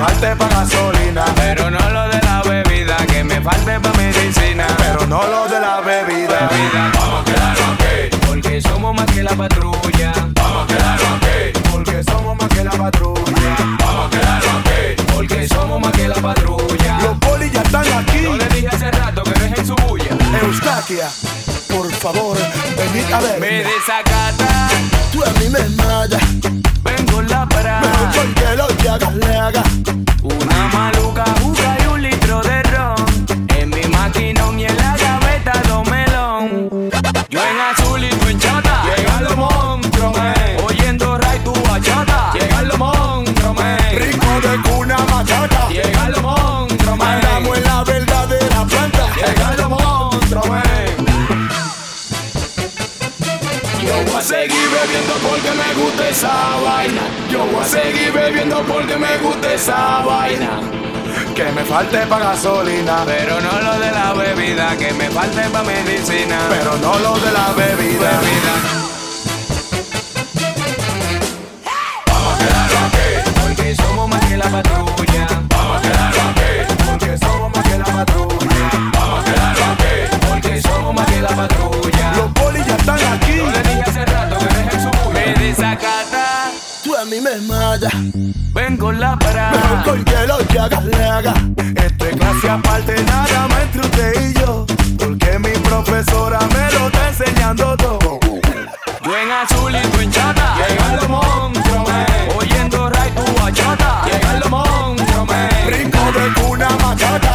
falte para gasolina, pero no lo de la bebida. Que me falte para medicina, pero no lo de la bebida. bebida. Vamos a quedarnos aquí, porque somos más que la patrulla. Vamos a quedarnos aquí, Porque somos más que la patrulla. vamos a quedarnos aquí, porque somos más que la patrulla. Los polis ya están aquí. Yo le dije hace rato que dejen su bulla. Eustaquia, por favor, venid a ver. Me desacata, Tú a mí me mata. La para. Mejor porque lo que hagas le haga. Una maluca me gusta esa vaina. Yo voy a seguir bebiendo porque me gusta esa vaina. Que me falte para gasolina. Pero no lo de la bebida, que me falte pa' medicina. Pero no lo de la bebida. bebida. Vamos mí me mata. ven con la para. Mejor porque lo que hagas le haga. Esto es clase aparte, nada más entre usted y yo. Porque mi profesora me lo está enseñando todo. Yo en azul y tú en chata. Llegan los monstruos. Oyendo ray tu bachata. Llegan los monstruos. Ritmo de cuna machata.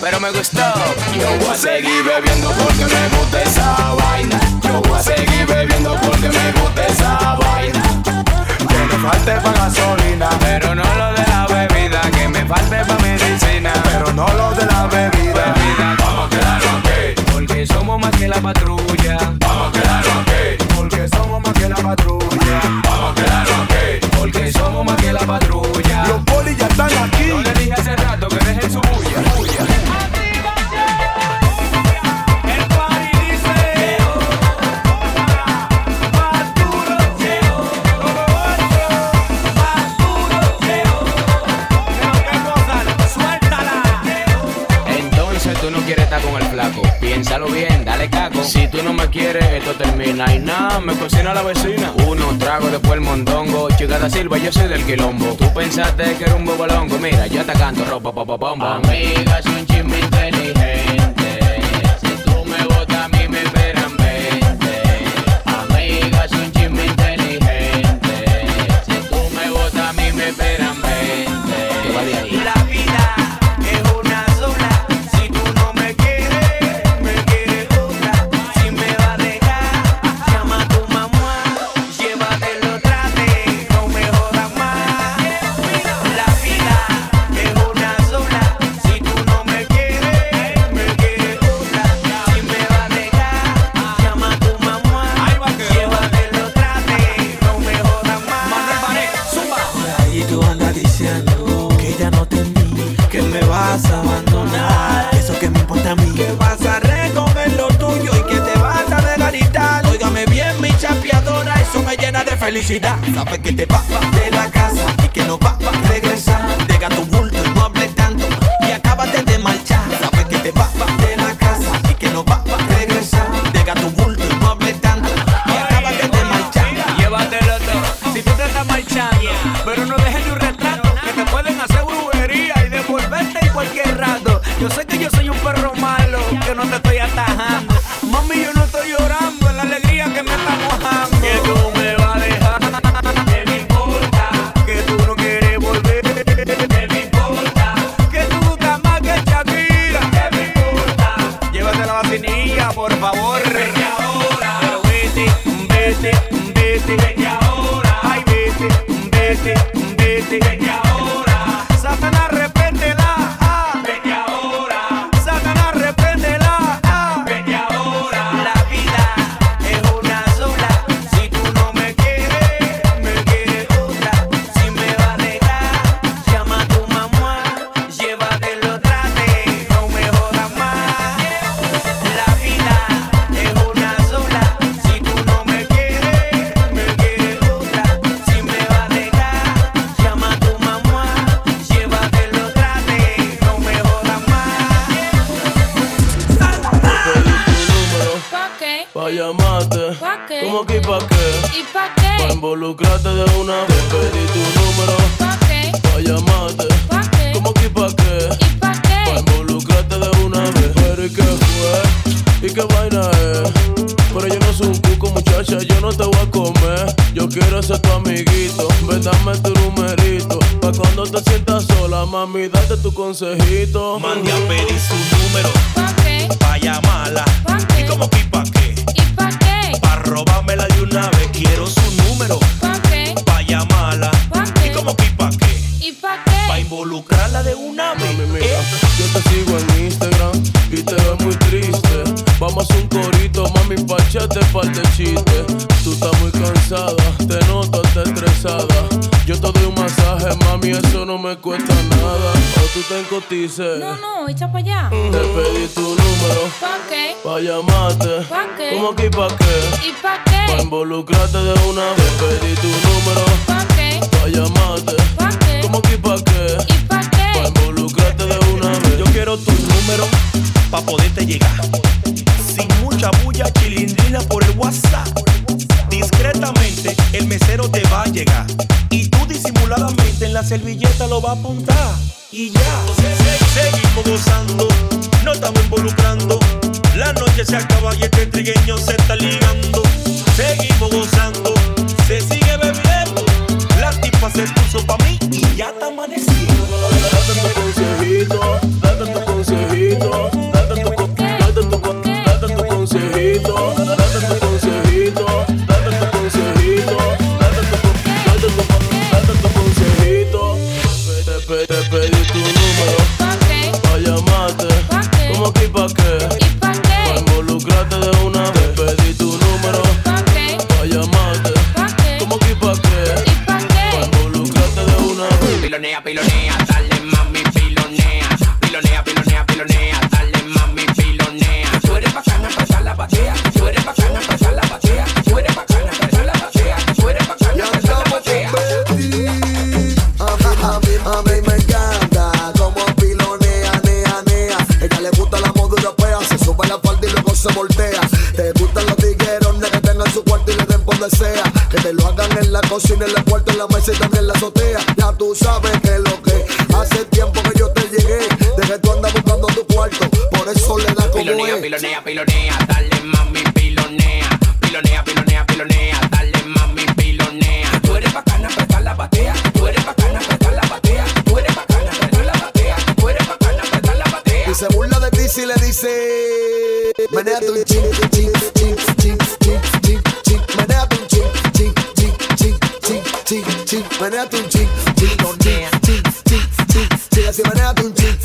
Pero me gustó. Yo voy a seguir bebiendo porque me gusta esa vaina. Yo voy a seguir bebiendo porque me gusta esa vaina. Que me falte para gasolina. Pero no lo de Si tú no me quieres, esto termina. Y nada, me cocina la vecina. Uno trago, después el mondongo. Chica da Silva, yo soy del quilombo. Tú pensaste que era un bobolongo. Mira, yo te canto ropa, pa, pa, pam, pam. Amiga, soy un felicidad. Sabes que te vas de la casa y que no vas a vacinilla, por llamaste. ¿Pa qué? ¿Cómo que y pa' qué? ¿Y pa' qué? Pa' involucrarte de una vez. Pedí tu número. ¿Pa' qué? Pa' llamarte. ¿Pa' qué? ¿Cómo que y pa' qué? ¿Y pa' qué? Pa' involucrarte de una vez. Pero ¿y qué fue? ¿Y qué vaina es? Pero yo no soy un cuco, muchacha, yo no te voy a comer. Yo quiero ser tu amiguito, ven dame tu numerito. Pa' cuando te sientas sola, mami, date tu consejito. Mande a pedir su número. ¿Pa' qué? Pa' llamarla. ¿Pa' qué? Y como pipa Pa' robármela de una vez. Quiero su número ¿Pa' qué? pa' llamarla. ¿Pa' qué? ¿Y como que pa' qué? ¿Y pa' Pa' qué? involucrarla de una vez. Mami, mira, yo te sigo en Instagram y te veo muy triste. Vamos a hacer un corito, mami, pa' echarte par de chiste. Tú estás muy cansada, te noto, estás estresada. Yo te doy un masaje, mami, eso no me cuesta nada. O tú te encotices. No, no, echa para allá. Te pedí tu número ¿Pa' qué? pa' llamarte. ¿Pa' qué? ¿Cómo que pa' qué? ¿Y pa' Pa' qué? involucrarte de una vez. Pedí tu número ¿Pa' qué? pa' llamarte. ¿Pa' qué? ¿Cómo que pa' qué? ¿Y pa' Pa' qué? involucrarte de una vez. Yo quiero tu número pa' poderte llegar. Sin mucha bulla, chilindrina por el WhatsApp. Discretamente, el mesero te va a llegar. Y disimuladamente en la servilleta lo va a apuntar. Y ya, se- se- seguimos gozando, no estamos involucrando. La noche se acaba y este cocina, en la puerta, en la mesa y también la azotea. Ya tú sabes que lo que hace tiempo que yo te llegué, de que tú andas buscando tu cuarto, por eso le da como Pilonea, es. pilonea, pilonea, dale mami, pilonea. Pilonea, pilonea, pilonea, dale mami, pilonea. Tú eres bacana, presta la batea. Tú eres bacana, presta la batea. Tú eres bacana, presta la batea. Tú eres bacana, presta la batea. Y se burla de ti si le dice Menea tu chin, chin, chin Menea tu chin, chin, chin, chin, chin, chin, chin Así menea tu chin,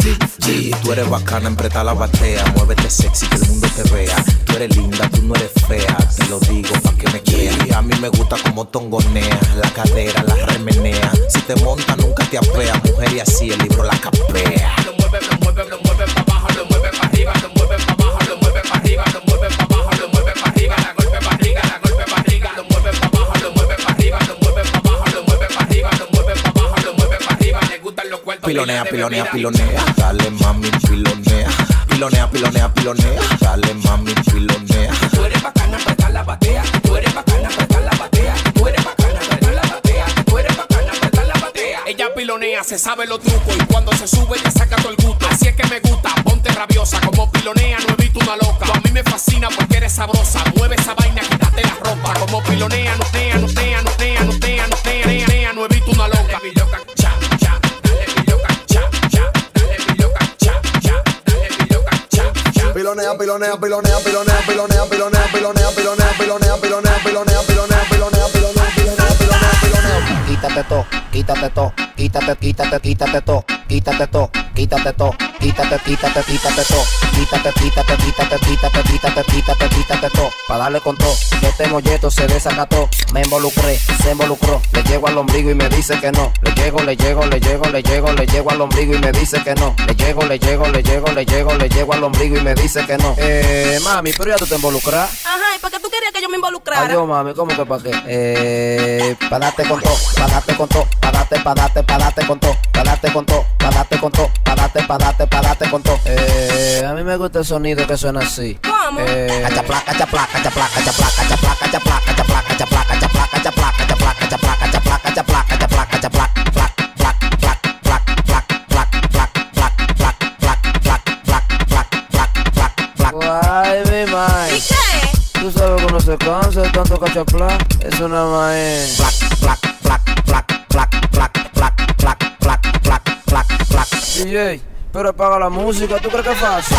chin, chin, tú eres bacana, empreta la batea, muévete sexy, que el mundo te vea. Tú eres linda, tú no eres fea, te lo digo pa' que me creas. Y a mí me gusta como tongonea, la cadera, la remenea. Si te monta, nunca te apea, mujer, y así el libro la capea. Lo mueve, lo mueve, lo mueve para abajo, lo mueve para arriba, lo mueve para abajo, lo mueve para arriba, lo mueve para abajo, lo mueve para arriba, Pilonea, pilonea, pilonea, dale mami, pilonea. Pilonea, pilonea, pilonea, dale mami, pilonea. Tú eres bacana, presta la batea, tú eres bacana, presta la batea, tú eres bacana, presta la batea, tú eres bacana, presta la batea. Ella pilonea, se sabe los trucos y cuando se sube le saca todo el gusto. Así es que me gusta, ponte rabiosa, como pilonea no he visto una loca. Tú a mí me fascina porque eres sabrosa, mueve esa vaina, quítate la ropa. Como pilonea, no tea, no tea, Pilonea, pilonea, pilonea, pilonea, pilonea, pilonea, quítate to, quítate to, quítate, quítate, quítate to, quítate to, quítate to, quítate, quítate, quítate to, quítate, quítate, quítate, quítate, quítate, quítate, quítate to, pa' darle con to, que este molleto se desacató, me involucré, se involucró, le llego al ombligo y me dice que no, le llego, le llego, le llego, le llego, le llego al ombligo y me dice que no, le llego, le llego, le llego, le llego, le llego al ombligo y me dice que no, eh, mami, pero ya tú te involucras. Ajá, ¿y para qué tú querías que yo me involucrara? Adiós, mami, ¿cómo que pa' qué? Eh, pa' darte con todo, pa' darte con todo, pa' darte, pa' darte, pa' darte con todo, pa' darte con todo, pa' darte con todo, pa' darte, pa' darte, a mí me gusta el sonido que suena así. Ay, mi mai. Tú sabes que no se cansa de tanto cachapla. Es una mae. DJ pero apaga la música, ¿tú crees que es fácil?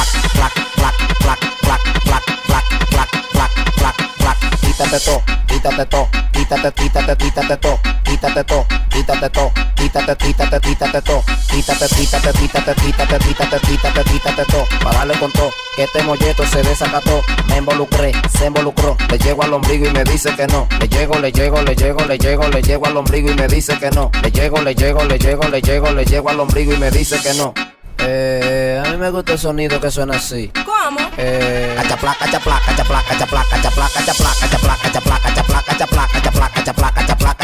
Quítate todo, quítate todo, quítate, quítate, quítate todo, quítate todo, quítate todo, quítate, quítate, quítate todo, quítate, quítate, quítate, quítate, quítate, quítate, quítate todo, para darle con todo, que este molleto se desacató, me involucré, se involucró, le llego al ombligo y me dice que no, le llego, le llego, le llego, le llego, le llego al ombligo y me dice que no, le llego, le llego, le llego, le llego, le llego al ombligo y me dice que no. Eh, a mí me gusta el sonido que suena así. ¿Cómo? Eh, cachaplaca, cachaplaca, cachaplaca, cachaplaca, cachaplaca, cachaplaca, cachaplaca, cachaplaca, cachaplaca, cachaplaca, cachaplaca.